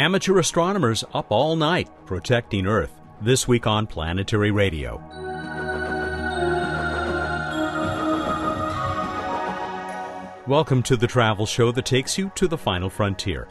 Amateur astronomers up all night protecting Earth. This week on Planetary Radio. Welcome to the travel show that takes you to the final frontier.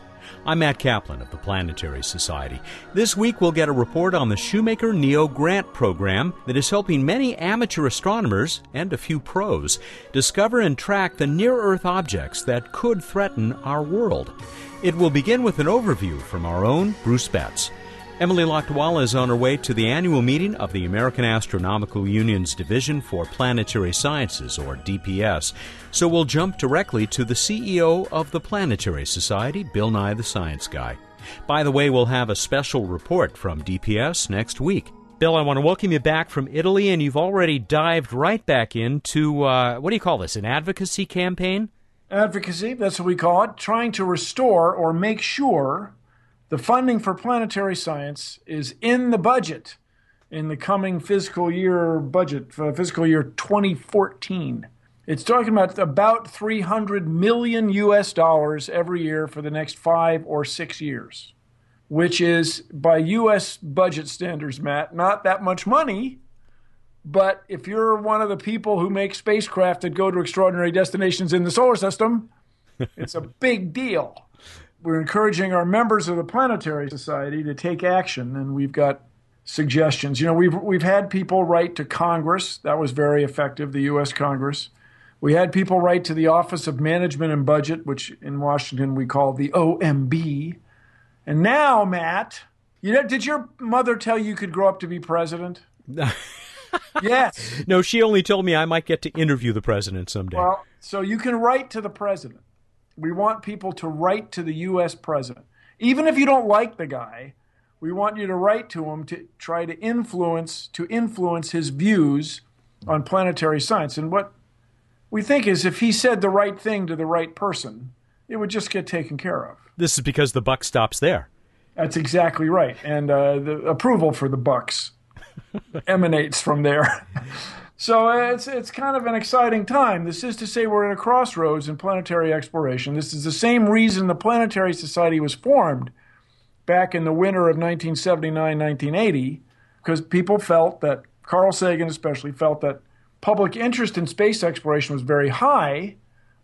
I'm Matt Kaplan of the Planetary Society. This week we'll get a report on the Shoemaker NEO grant program that is helping many amateur astronomers and a few pros discover and track the near Earth objects that could threaten our world. It will begin with an overview from our own Bruce Betts. Emily Lakdawalla is on her way to the annual meeting of the American Astronomical Union's Division for Planetary Sciences, or DPS. So we'll jump directly to the CEO of the Planetary Society, Bill Nye the Science Guy. By the way, we'll have a special report from DPS next week. Bill, I want to welcome you back from Italy, and you've already dived right back into uh, what do you call this? An advocacy campaign? Advocacy, that's what we call it, trying to restore or make sure the funding for planetary science is in the budget in the coming fiscal year budget, for fiscal year 2014. It's talking about about 300 million US dollars every year for the next five or six years, which is, by US budget standards, Matt, not that much money. But if you're one of the people who make spacecraft that go to extraordinary destinations in the solar system, it's a big deal we're encouraging our members of the Planetary Society to take action, and we've got suggestions. You know, we've we've had people write to Congress. That was very effective. The U.S. Congress. We had people write to the Office of Management and Budget, which in Washington we call the OMB. And now, Matt, you know, did your mother tell you you could grow up to be president? yes. No, she only told me I might get to interview the president someday. Well, so you can write to the president. We want people to write to the U.S. president. Even if you don't like the guy, we want you to write to him to try to influence to influence his views on planetary science. And what we think is if he said the right thing to the right person, it would just get taken care of. This is because the buck stops there. That's exactly right. And uh, the approval for the bucks emanates from there. So it's it's kind of an exciting time. This is to say we're at a crossroads in planetary exploration. This is the same reason the Planetary Society was formed back in the winter of 1979-1980 because people felt that Carl Sagan especially felt that public interest in space exploration was very high,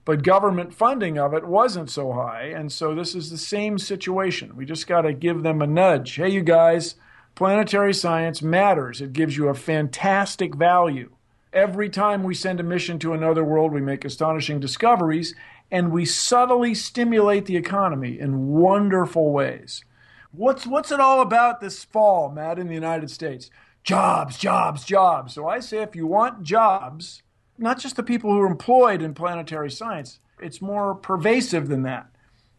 but government funding of it wasn't so high. And so this is the same situation. We just got to give them a nudge. Hey you guys, planetary science matters. It gives you a fantastic value. Every time we send a mission to another world, we make astonishing discoveries and we subtly stimulate the economy in wonderful ways. What's, what's it all about this fall, Matt, in the United States? Jobs, jobs, jobs. So I say if you want jobs, not just the people who are employed in planetary science, it's more pervasive than that.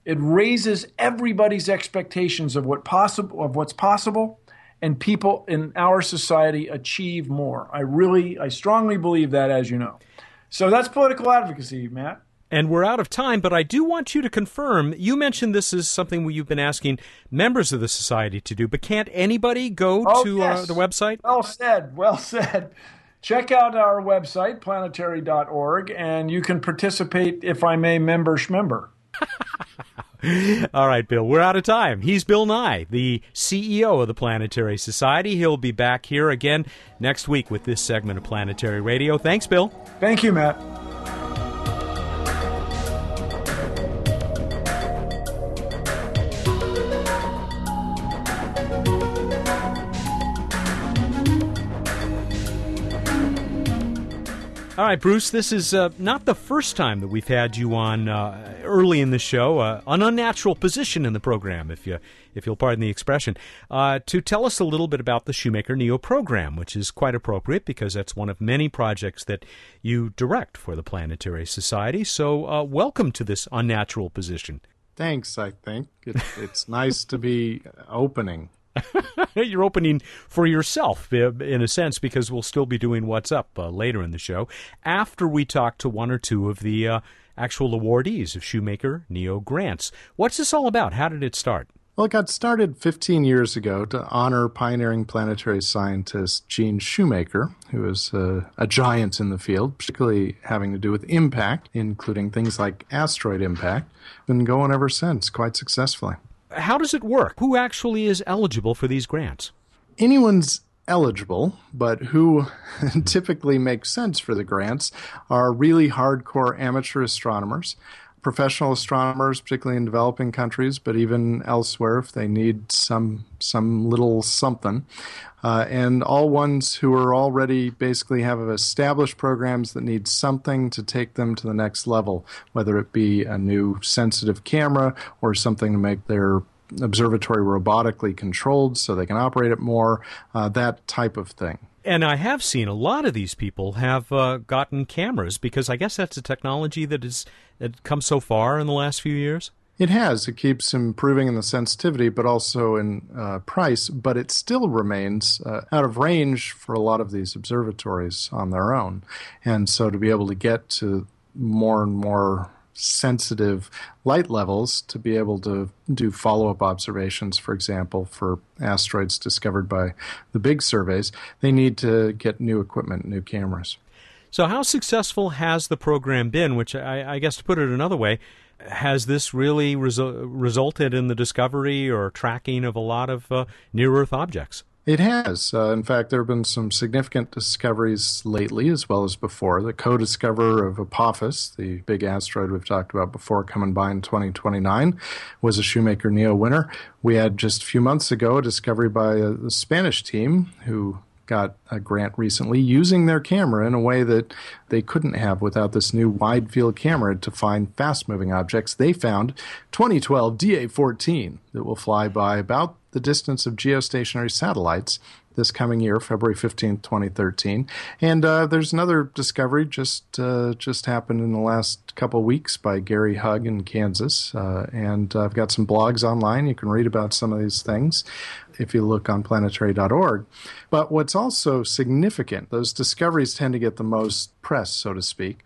It raises everybody's expectations of what possible of what's possible and people in our society achieve more. I really, I strongly believe that, as you know. So that's political advocacy, Matt. And we're out of time, but I do want you to confirm. You mentioned this is something you've been asking members of the society to do, but can't anybody go oh, to yes. uh, the website? Well said. Well said. Check out our website, planetary.org, and you can participate, if I may, member schmember. All right, Bill, we're out of time. He's Bill Nye, the CEO of the Planetary Society. He'll be back here again next week with this segment of Planetary Radio. Thanks, Bill. Thank you, Matt. All right, Bruce, this is uh, not the first time that we've had you on uh, early in the show, uh, an unnatural position in the program, if you if you'll pardon the expression, uh, to tell us a little bit about the Shoemaker Neo program, which is quite appropriate because that's one of many projects that you direct for the Planetary Society. So, uh, welcome to this unnatural position. Thanks. I think it, it's nice to be opening You're opening for yourself, uh, in a sense, because we'll still be doing What's Up uh, later in the show after we talk to one or two of the uh, actual awardees of Shoemaker Neo grants. What's this all about? How did it start? Well, it got started 15 years ago to honor pioneering planetary scientist Gene Shoemaker, who is a, a giant in the field, particularly having to do with impact, including things like asteroid impact. Been going ever since, quite successfully. How does it work? Who actually is eligible for these grants? Anyone's eligible, but who typically makes sense for the grants are really hardcore amateur astronomers professional astronomers, particularly in developing countries, but even elsewhere if they need some some little something, uh, and all ones who are already basically have established programs that need something to take them to the next level, whether it be a new sensitive camera or something to make their observatory robotically controlled so they can operate it more, uh, that type of thing and I have seen a lot of these people have uh, gotten cameras because I guess that's a technology that has that come so far in the last few years. It has. It keeps improving in the sensitivity, but also in uh, price. But it still remains uh, out of range for a lot of these observatories on their own. And so to be able to get to more and more sensitive light levels to be able to do follow up observations, for example, for asteroids discovered by the big surveys, they need to get new equipment, new cameras. So, how successful has the program been? Which I, I guess, to put it another way, has this really resu- resulted in the discovery or tracking of a lot of uh, near Earth objects? It has. Uh, in fact, there have been some significant discoveries lately as well as before. The co discoverer of Apophis, the big asteroid we've talked about before coming by in 2029, was a Shoemaker Neo winner. We had just a few months ago a discovery by a, a Spanish team who got a grant recently using their camera in a way that they couldn't have without this new wide field camera to find fast moving objects. They found 2012 DA 14 that will fly by about the distance of geostationary satellites this coming year, February 15, 2013. And uh, there's another discovery just uh, just happened in the last couple weeks by Gary Hug in Kansas. Uh, and I've got some blogs online. You can read about some of these things if you look on planetary.org. But what's also significant, those discoveries tend to get the most press, so to speak.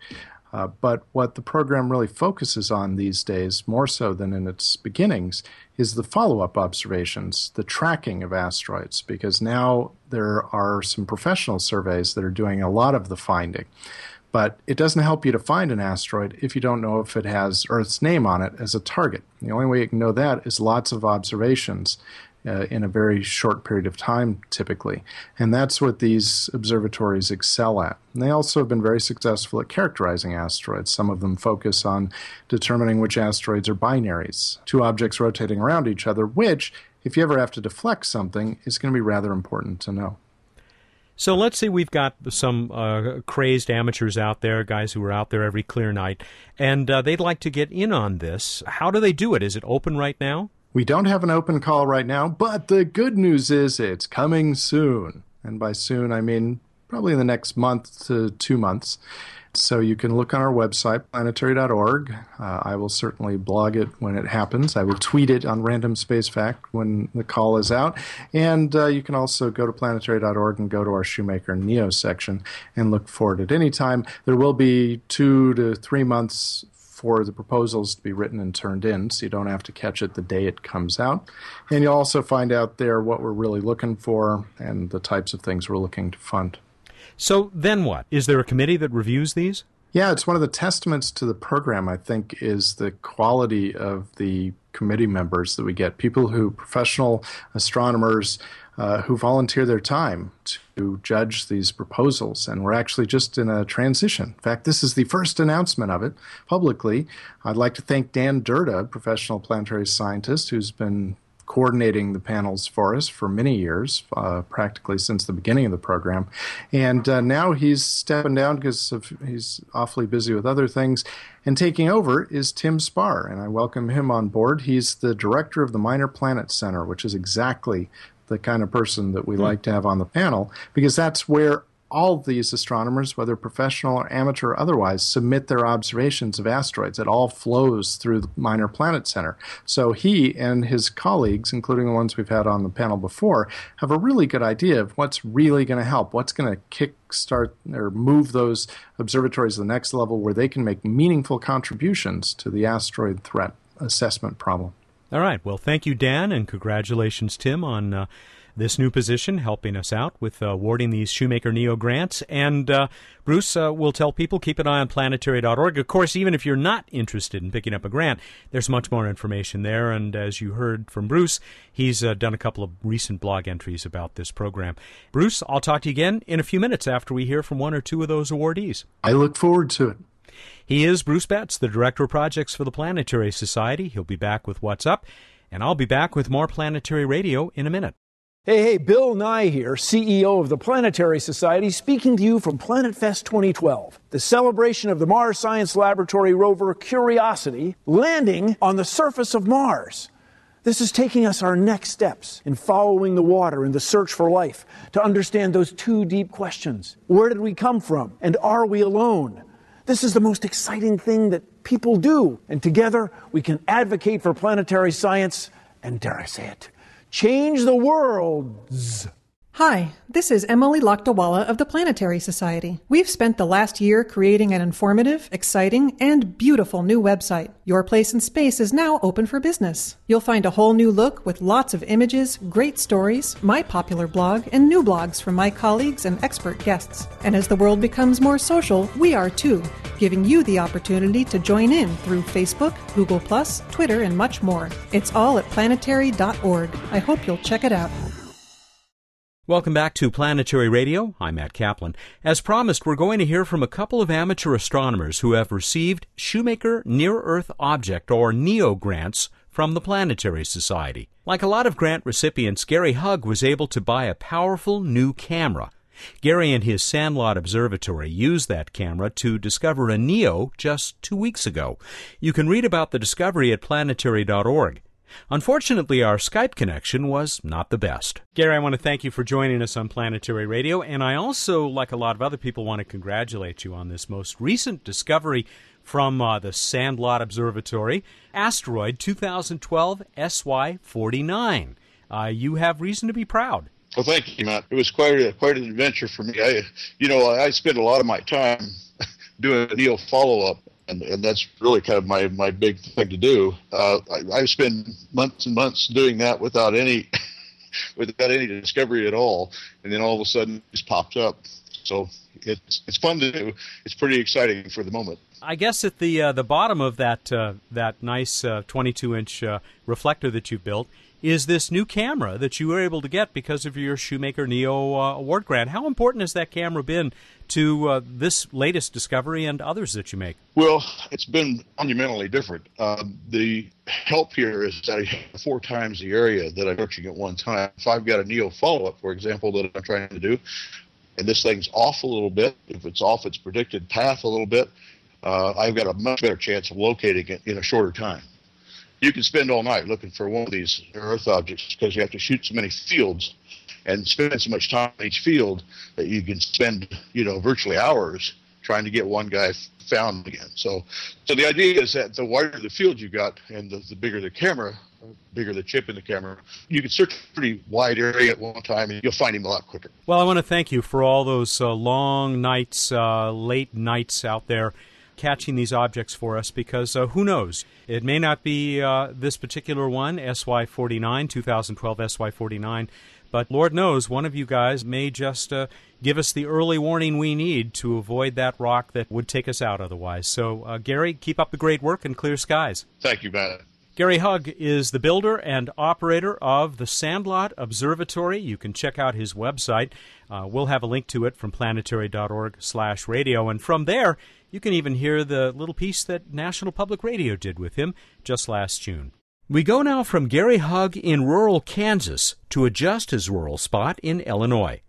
Uh, but what the program really focuses on these days, more so than in its beginnings, is the follow up observations, the tracking of asteroids, because now there are some professional surveys that are doing a lot of the finding. But it doesn't help you to find an asteroid if you don't know if it has Earth's name on it as a target. The only way you can know that is lots of observations uh, in a very short period of time, typically. And that's what these observatories excel at. And they also have been very successful at characterizing asteroids. Some of them focus on determining which asteroids are binaries, two objects rotating around each other, which, if you ever have to deflect something, is going to be rather important to know. So let's say we've got some uh, crazed amateurs out there, guys who are out there every clear night, and uh, they'd like to get in on this. How do they do it? Is it open right now? We don't have an open call right now, but the good news is it's coming soon. And by soon, I mean probably in the next month to two months. So you can look on our website, planetary.org. Uh, I will certainly blog it when it happens. I will tweet it on Random Space Fact when the call is out. And uh, you can also go to planetary.org and go to our Shoemaker Neo section and look for it at any time. There will be two to three months for the proposals to be written and turned in, so you don't have to catch it the day it comes out. And you'll also find out there what we're really looking for and the types of things we're looking to fund. So then what? Is there a committee that reviews these? Yeah, it's one of the testaments to the program, I think, is the quality of the committee members that we get. People who, professional astronomers, uh, who volunteer their time to judge these proposals. And we're actually just in a transition. In fact, this is the first announcement of it publicly. I'd like to thank Dan Durda, professional planetary scientist, who's been coordinating the panels for us for many years, uh, practically since the beginning of the program. And uh, now he's stepping down because he's awfully busy with other things. And taking over is Tim Spahr, and I welcome him on board. He's the director of the Minor Planet Center, which is exactly the kind of person that we mm like to have on the panel because that's where all these astronomers, whether professional or amateur or otherwise, submit their observations of asteroids. It all flows through the Minor Planet Center. So he and his colleagues, including the ones we've had on the panel before, have a really good idea of what's really going to help, what's going to kickstart or move those observatories to the next level where they can make meaningful contributions to the asteroid threat assessment problem. All right. Well, thank you, Dan, and congratulations, Tim, on uh, this new position, helping us out with uh, awarding these Shoemaker Neo grants. And uh, Bruce uh, will tell people keep an eye on planetary.org. Of course, even if you're not interested in picking up a grant, there's much more information there. And as you heard from Bruce, he's uh, done a couple of recent blog entries about this program. Bruce, I'll talk to you again in a few minutes after we hear from one or two of those awardees. I look forward to it. He is Bruce Betts, the Director of Projects for the Planetary Society. He'll be back with What's Up, and I'll be back with more Planetary Radio in a minute. Hey, hey, Bill Nye here, CEO of the Planetary Society, speaking to you from Planet Fest 2012, the celebration of the Mars Science Laboratory rover Curiosity landing on the surface of Mars. This is taking us our next steps in following the water in the search for life to understand those two deep questions Where did we come from? And are we alone? This is the most exciting thing that people do. And together we can advocate for planetary science and, dare I say it, change the world's. Hi, this is Emily Lakdawalla of the Planetary Society. We've spent the last year creating an informative, exciting, and beautiful new website. Your Place in Space is now open for business. You'll find a whole new look with lots of images, great stories, my popular blog, and new blogs from my colleagues and expert guests. And as the world becomes more social, we are too, giving you the opportunity to join in through Facebook, Google, Twitter, and much more. It's all at planetary.org. I hope you'll check it out. Welcome back to Planetary Radio. I'm Matt Kaplan. As promised, we're going to hear from a couple of amateur astronomers who have received Shoemaker Near Earth Object or NEO grants from the Planetary Society. Like a lot of grant recipients, Gary Hug was able to buy a powerful new camera. Gary and his Sandlot Observatory used that camera to discover a NEO just two weeks ago. You can read about the discovery at planetary.org. Unfortunately, our Skype connection was not the best. Gary, I want to thank you for joining us on Planetary Radio, and I also, like a lot of other people, want to congratulate you on this most recent discovery from uh, the Sandlot Observatory, asteroid 2012 SY 49. Uh, you have reason to be proud. Well, thank you, Matt. It was quite a, quite an adventure for me. I, you know, I spent a lot of my time doing a NEO follow up, and, and that's really kind of my, my big thing to do. Uh, I, I spend months and months doing that without any without any discovery at all, and then all of a sudden it just pops up. So it's it's fun to do. It's pretty exciting for the moment. I guess at the uh, the bottom of that uh, that nice 22 uh, inch uh, reflector that you built is this new camera that you were able to get because of your Shoemaker Neo uh, award grant. How important has that camera been to uh, this latest discovery and others that you make? Well, it's been monumentally different. Um, the help here is that I have four times the area that I'm searching at one time. If I've got a Neo follow up, for example, that I'm trying to do, and this thing's off a little bit, if it's off its predicted path a little bit, uh, I've got a much better chance of locating it in a shorter time. You can spend all night looking for one of these Earth objects because you have to shoot so many fields and spend so much time in each field that you can spend, you know, virtually hours trying to get one guy found again. So, so the idea is that the wider the field you got and the, the bigger the camera, bigger the chip in the camera, you can search a pretty wide area at one time and you'll find him a lot quicker. Well, I want to thank you for all those uh, long nights, uh, late nights out there catching these objects for us because uh, who knows? It may not be uh, this particular one, SY49, 2012 SY49, but Lord knows, one of you guys may just uh, give us the early warning we need to avoid that rock that would take us out otherwise. So, uh, Gary, keep up the great work and clear skies. Thank you, Matt. Gary Hug is the builder and operator of the Sandlot Observatory. You can check out his website. Uh, we'll have a link to it from planetary.org/radio, and from there you can even hear the little piece that National Public Radio did with him just last June. We go now from Gary Hug in rural Kansas to adjust his rural spot in Illinois.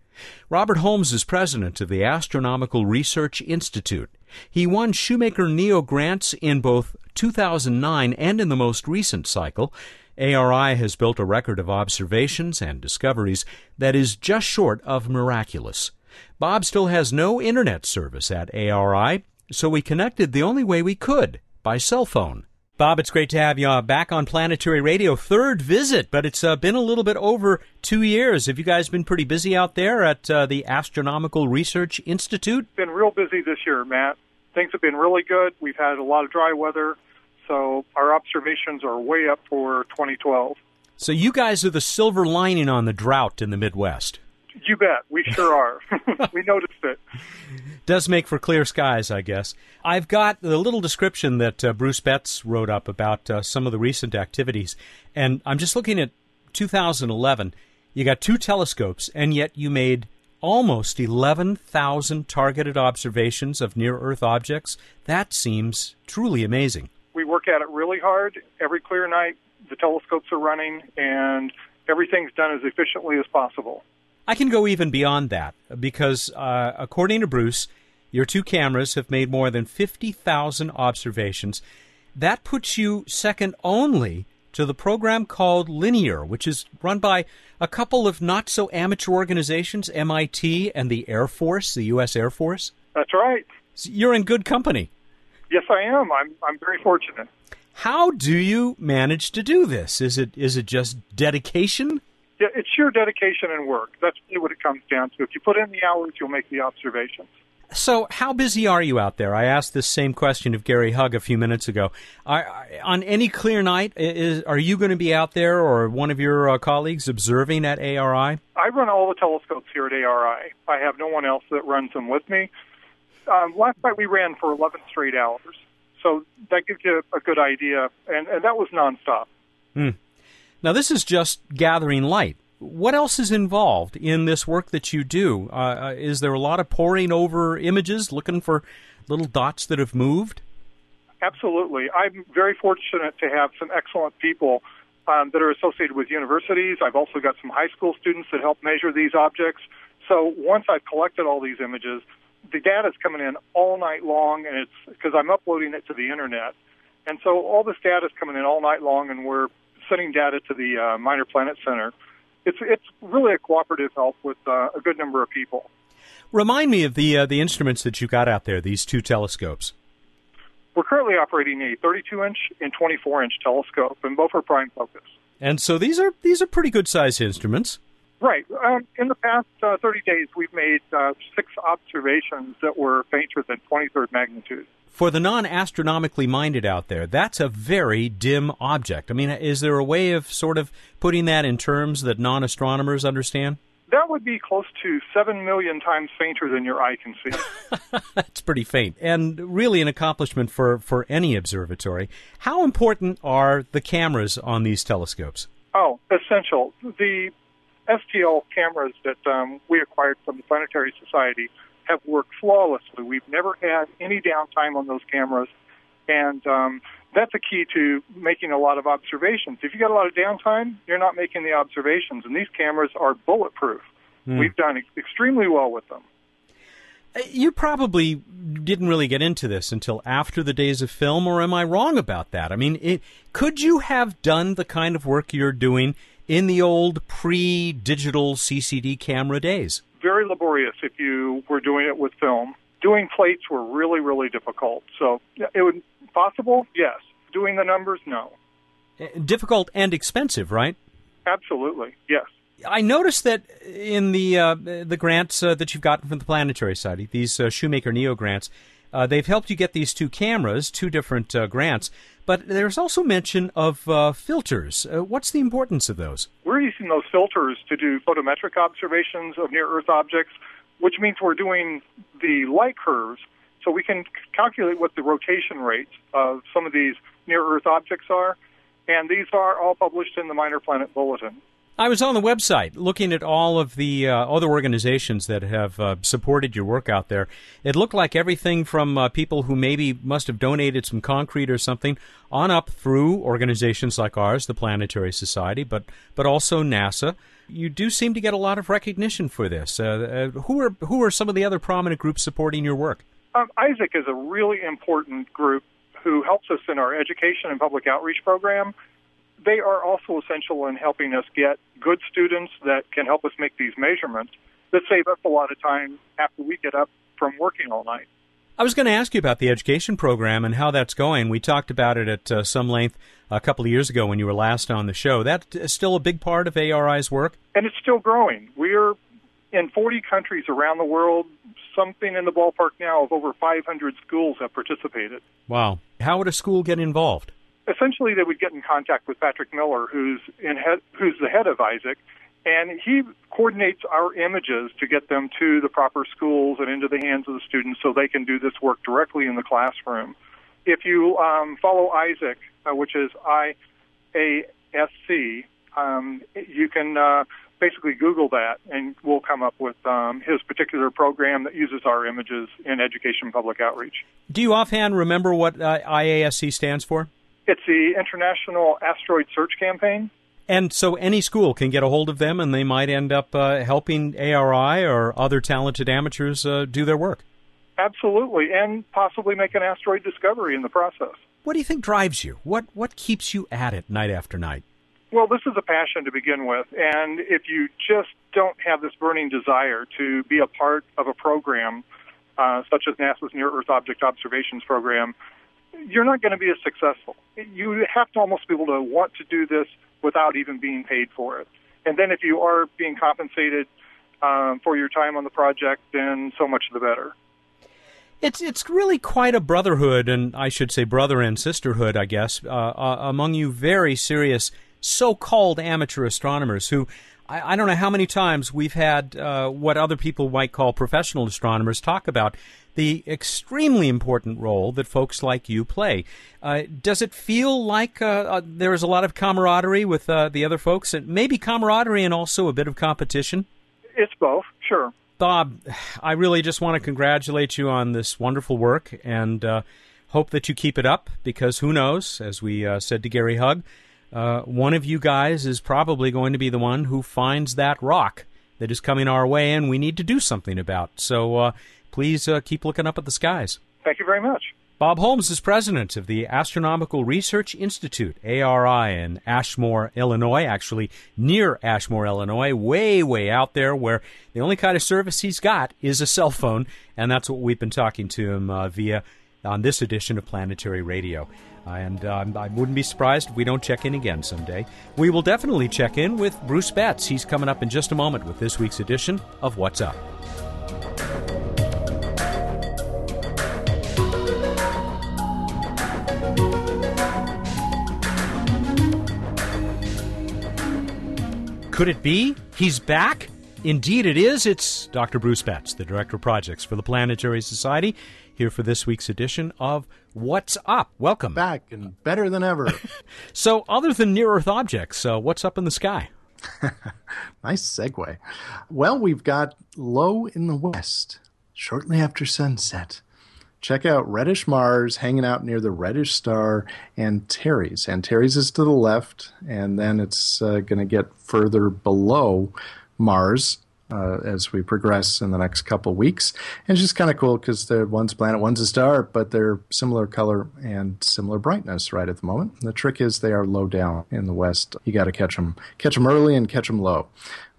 Robert Holmes is president of the Astronomical Research Institute. He won Shoemaker Neo grants in both 2009 and in the most recent cycle. ARI has built a record of observations and discoveries that is just short of miraculous. Bob still has no internet service at ARI, so we connected the only way we could by cell phone. Bob, it's great to have you uh, back on Planetary Radio. Third visit, but it's uh, been a little bit over two years. Have you guys been pretty busy out there at uh, the Astronomical Research Institute? Been real busy this year, Matt. Things have been really good. We've had a lot of dry weather, so our observations are way up for 2012. So you guys are the silver lining on the drought in the Midwest. You bet. We sure are. we noticed it. Does make for clear skies, I guess. I've got the little description that uh, Bruce Betts wrote up about uh, some of the recent activities, and I'm just looking at 2011. You got two telescopes, and yet you made almost 11,000 targeted observations of near Earth objects. That seems truly amazing. We work at it really hard. Every clear night, the telescopes are running, and everything's done as efficiently as possible. I can go even beyond that because, uh, according to Bruce, your two cameras have made more than 50,000 observations. That puts you second only to the program called Linear, which is run by a couple of not so amateur organizations, MIT and the Air Force, the U.S. Air Force. That's right. So you're in good company. Yes, I am. I'm, I'm very fortunate. How do you manage to do this? Is it is it just dedication? It's sheer dedication and work. That's really what it comes down to. If you put in the hours, you'll make the observations. So, how busy are you out there? I asked this same question of Gary Hug a few minutes ago. Are, on any clear night, is, are you going to be out there or one of your uh, colleagues observing at ARI? I run all the telescopes here at ARI. I have no one else that runs them with me. Um, last night we ran for 11 straight hours, so that gives you a good idea, and, and that was nonstop. Hmm. Now, this is just gathering light what else is involved in this work that you do? Uh, uh, is there a lot of poring over images, looking for little dots that have moved? Absolutely. I'm very fortunate to have some excellent people um, that are associated with universities. I've also got some high school students that help measure these objects. So once I've collected all these images, the data is coming in all night long, and it's because I'm uploading it to the internet. And so all this data is coming in all night long, and we're sending data to the uh, Minor Planet Center it's it's really a cooperative help with uh, a good number of people. Remind me of the uh, the instruments that you got out there. These two telescopes. We're currently operating a 32 inch and 24 inch telescope, and both are prime focus. And so these are these are pretty good sized instruments. Right. Um, in the past uh, 30 days, we've made uh, six observations that were fainter than 23rd magnitude for the non astronomically minded out there, that's a very dim object. I mean, is there a way of sort of putting that in terms that non astronomers understand? That would be close to 7 million times fainter than your eye can see. that's pretty faint, and really an accomplishment for, for any observatory. How important are the cameras on these telescopes? Oh, essential. The STL cameras that um, we acquired from the Planetary Society have worked flawlessly. We've never had any downtime on those cameras, and um, that's a key to making a lot of observations. If you got a lot of downtime, you're not making the observations, and these cameras are bulletproof. Mm. We've done ex- extremely well with them. Uh, you probably didn't really get into this until after the days of film, or am I wrong about that? I mean, it, could you have done the kind of work you're doing in the old pre digital CCD camera days? very laborious if you were doing it with film. Doing plates were really, really difficult. So it would possible, yes. Doing the numbers, no. Eh, difficult and expensive, right? Absolutely, yes. I noticed that in the uh, the grants uh, that you've gotten from the Planetary Society, these uh, Shoemaker Neo grants, uh, they've helped you get these two cameras, two different uh, grants. But there's also mention of uh, filters. Uh, what's the importance of those? We're using those filters to do photometric observations of near Earth objects, which means we're doing the light curves so we can calculate what the rotation rates of some of these near Earth objects are. And these are all published in the Minor Planet Bulletin. I was on the website looking at all of the uh, other organizations that have uh, supported your work out there. It looked like everything from uh, people who maybe must have donated some concrete or something on up through organizations like ours, the Planetary Society, but but also NASA. You do seem to get a lot of recognition for this. Uh, uh, who are who are some of the other prominent groups supporting your work? Um, ISAC is a really important group who helps us in our education and public outreach program they are also essential in helping us get good students that can help us make these measurements that save us a lot of time after we get up from working all night. I was going to ask you about the education program and how that's going. We talked about it at uh, some length a couple of years ago when you were last on the show. That's still a big part of ARI's work? And it's still growing. We're in 40 countries around the world, something in the ballpark now of over 500 schools have participated. Wow. How would a school get involved? Essentially, they would get in contact with Patrick Miller, who's in who's the head of Isaac, and he coordinates our images to get them to the proper schools and into the hands of the students so they can do this work directly in the classroom. If you um, follow Isaac, uh, which is I A S C, um, you can uh, basically Google that, and we'll come up with um, his particular program that uses our images in education public outreach. Do you offhand remember what uh, IASC stands for? It's the International Asteroid Search Campaign. And so any school can get a hold of them, and they might end up uh, helping ARI or other talented amateurs uh, do their work. Absolutely, and possibly make an asteroid discovery in the process. What do you think drives you? What what keeps you at it night after night? Well, this is a passion to begin with, and if you just don't have this burning desire to be a part of a program uh, such as NASA's Near Earth Object Observations Program, you're not going to be as successful. You have to almost be able to want to do this without even being paid for it. And then if you are being compensated um, for your time on the project, then so much the better. It's it's really quite a brotherhood, and I should say brother and sisterhood, I guess, uh, uh, among you very serious so-called amateur astronomers who. I, don't know how many times we've had uh, what other people might call professional astronomers talk about the extremely important role that folks like you play. Uh, does it feel like uh, uh, there is a lot of camaraderie with uh, the other folks, and maybe camaraderie and also a bit of competition? It's both, sure. Bob, I really just want to congratulate you on this wonderful work and uh, hope that you keep it up because who knows, as we uh, said to Gary Hug, uh, one of you guys is probably going to be the one who finds that rock that is coming our way and we need to do something about. So uh, please uh, keep looking up at the skies. Thank you very much. Bob Holmes is president of the Astronomical Research Institute, ARI, in Ashmore, Illinois, actually near Ashmore, Illinois, way, way out there where the only kind of service he's got is a cell phone, and that's what we've been talking to him uh, via on this edition of Planetary Radio. Uh, and um, I wouldn't be surprised if we don't check in again someday. We will definitely check in with Bruce Betts. He's coming up in just a moment with this week's edition of What's Up. Could it be? He's back? Indeed, it is. It's Dr. Bruce Betts, the Director of Projects for the Planetary Society, here for this week's edition of What's Up. Welcome. Back and better than ever. so, other than near Earth objects, uh, what's up in the sky? nice segue. Well, we've got low in the west, shortly after sunset check out Reddish Mars hanging out near the reddish star Antares. Antares is to the left, and then it's uh, going to get further below Mars uh, as we progress in the next couple weeks. And it's just kind of cool because the one's planet, one's a star, but they're similar color and similar brightness right at the moment. The trick is they are low down in the west. You got to catch them, catch them early and catch them low.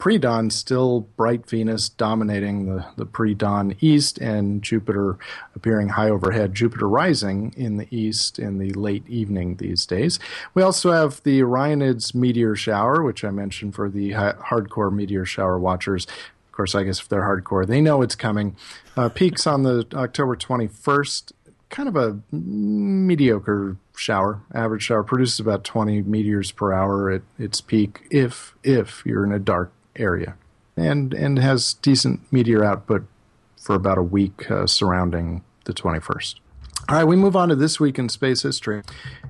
Pre-dawn, still bright Venus dominating the, the pre-dawn east, and Jupiter appearing high overhead. Jupiter rising in the east in the late evening these days. We also have the Orionids meteor shower, which I mentioned for the hardcore meteor shower watchers. Of course, I guess if they're hardcore, they know it's coming. Uh, peaks on the October 21st. Kind of a mediocre shower. Average shower produces about 20 meteors per hour at its peak. If if you're in a dark area, and and has decent meteor output for about a week uh, surrounding the 21st. All right, we move on to this week in space history.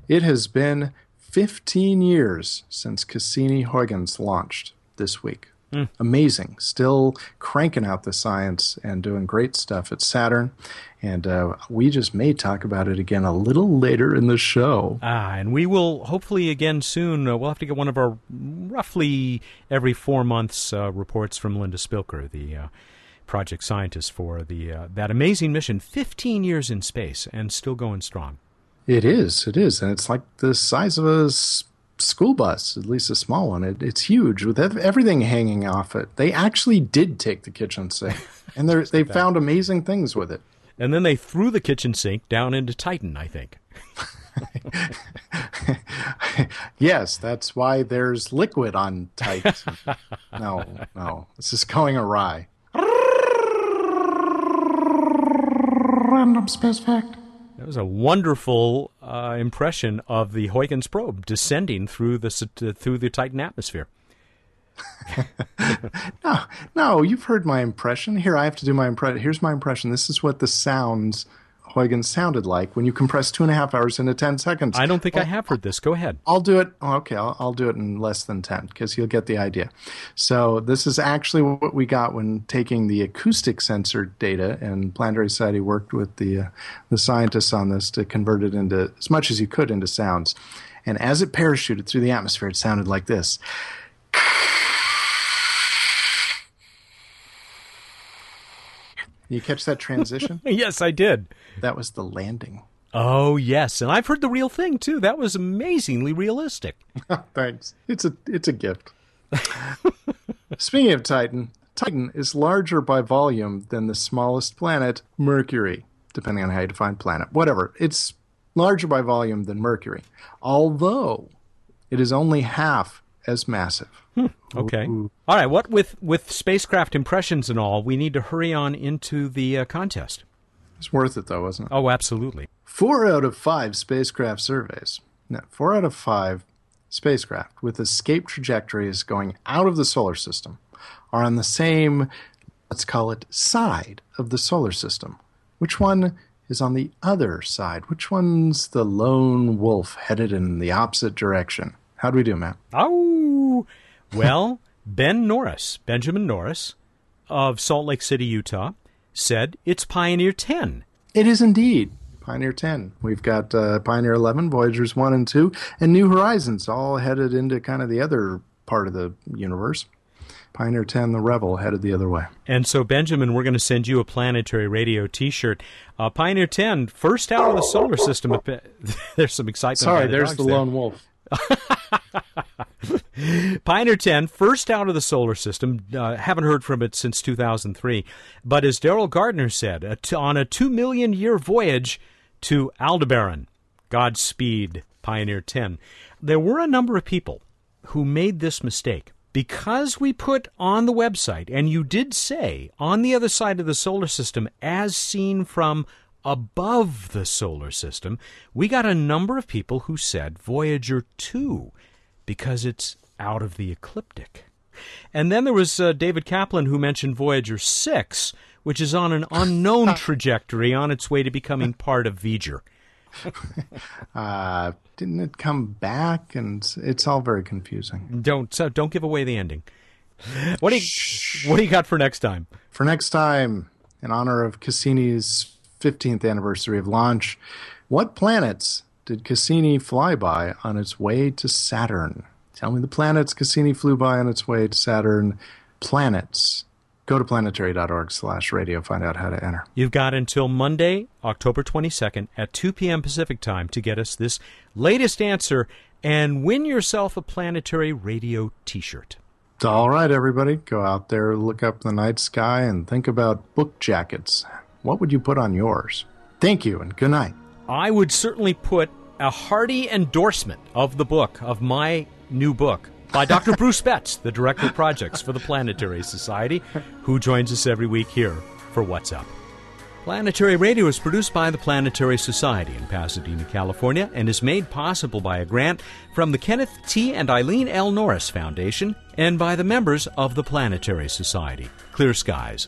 It has been 15 years since Cassini-Huygens launched this week. Mm. Amazing. Still cranking out the science and doing great stuff at Saturn. And uh, we just may talk about it again a little later in the show. Ah, and we will hopefully again soon. Uh, we'll have to get one of our roughly every four months uh, reports from Linda Spilker, the uh, project scientist for the uh, that amazing mission. Fifteen years in space and still going strong. It is. It is, and it's like the size of a school bus, at least a small one. It, it's huge with everything hanging off it. They actually did take the kitchen sink, and they found amazing things with it. And then they threw the kitchen sink down into Titan, I think. yes, that's why there's liquid on Titan. no, no, this is going awry. Random space fact. That was a wonderful uh, uh, impression of the Huygens probe descending through the through the Titan atmosphere. no, no, you've heard my impression. Here, I have to do my impression. Here's my impression. This is what the sounds Huygens sounded like when you compress two and a half hours into 10 seconds. I don't think well, I have heard this. Go ahead. I'll do it. Oh, okay, I'll, I'll, do it in less than 10 because you'll get the idea. So, this is actually what we got when taking the acoustic sensor data, and Planetary Society worked with the, uh, the scientists on this to convert it into as much as you could into sounds. And as it parachuted through the atmosphere, it sounded like this. You catch that transition? yes, I did. That was the landing. Oh yes, and I've heard the real thing too. That was amazingly realistic. Thanks. It's a it's a gift. Speaking of Titan, Titan is larger by volume than the smallest planet, Mercury, depending on how you define planet. Whatever. It's larger by volume than Mercury, although it is only half as massive. Hmm. Okay. Ooh. All right. What with with spacecraft impressions and all, we need to hurry on into the uh, contest. It's worth it, though, isn't it? Oh, absolutely. Four out of five spacecraft surveys. No, four out of five spacecraft with escape trajectories going out of the solar system are on the same, let's call it, side of the solar system. Which one is on the other side? Which one's the lone wolf headed in the opposite direction? How do we do, Matt? Oh, well, Ben Norris, Benjamin Norris of Salt Lake City, Utah, said it's Pioneer 10. It is indeed. Pioneer 10. We've got uh, Pioneer 11, Voyagers 1 and 2, and New Horizons, all headed into kind of the other part of the universe. Pioneer 10, the Rebel, headed the other way. And so, Benjamin, we're going to send you a planetary radio t shirt. Uh, Pioneer 10, first out of the solar system. There's some excitement. Sorry, the there's the there. lone wolf. Pioneer 10, first out of the solar system. Uh, haven't heard from it since 2003. But as Daryl Gardner said, a t- on a two million year voyage to Aldebaran, Godspeed, Pioneer 10. There were a number of people who made this mistake. Because we put on the website, and you did say on the other side of the solar system, as seen from above the solar system, we got a number of people who said Voyager 2 because it's out of the ecliptic. And then there was uh, David Kaplan who mentioned Voyager 6, which is on an unknown trajectory on its way to becoming part of V'ger. uh, didn't it come back? And it's all very confusing. Don't uh, don't give away the ending. What do you What do you got for next time? For next time, in honor of Cassini's 15th anniversary of launch. What planets did Cassini fly by on its way to Saturn? Tell me the planets Cassini flew by on its way to Saturn. Planets. Go to planetary.org slash radio. Find out how to enter. You've got until Monday, October 22nd at 2 p.m. Pacific time to get us this latest answer and win yourself a planetary radio t shirt. All right, everybody. Go out there, look up the night sky, and think about book jackets. What would you put on yours? Thank you and good night. I would certainly put a hearty endorsement of the book, of my new book, by Dr. Bruce Betts, the Director of Projects for the Planetary Society, who joins us every week here for What's Up. Planetary Radio is produced by the Planetary Society in Pasadena, California, and is made possible by a grant from the Kenneth T. and Eileen L. Norris Foundation and by the members of the Planetary Society. Clear skies.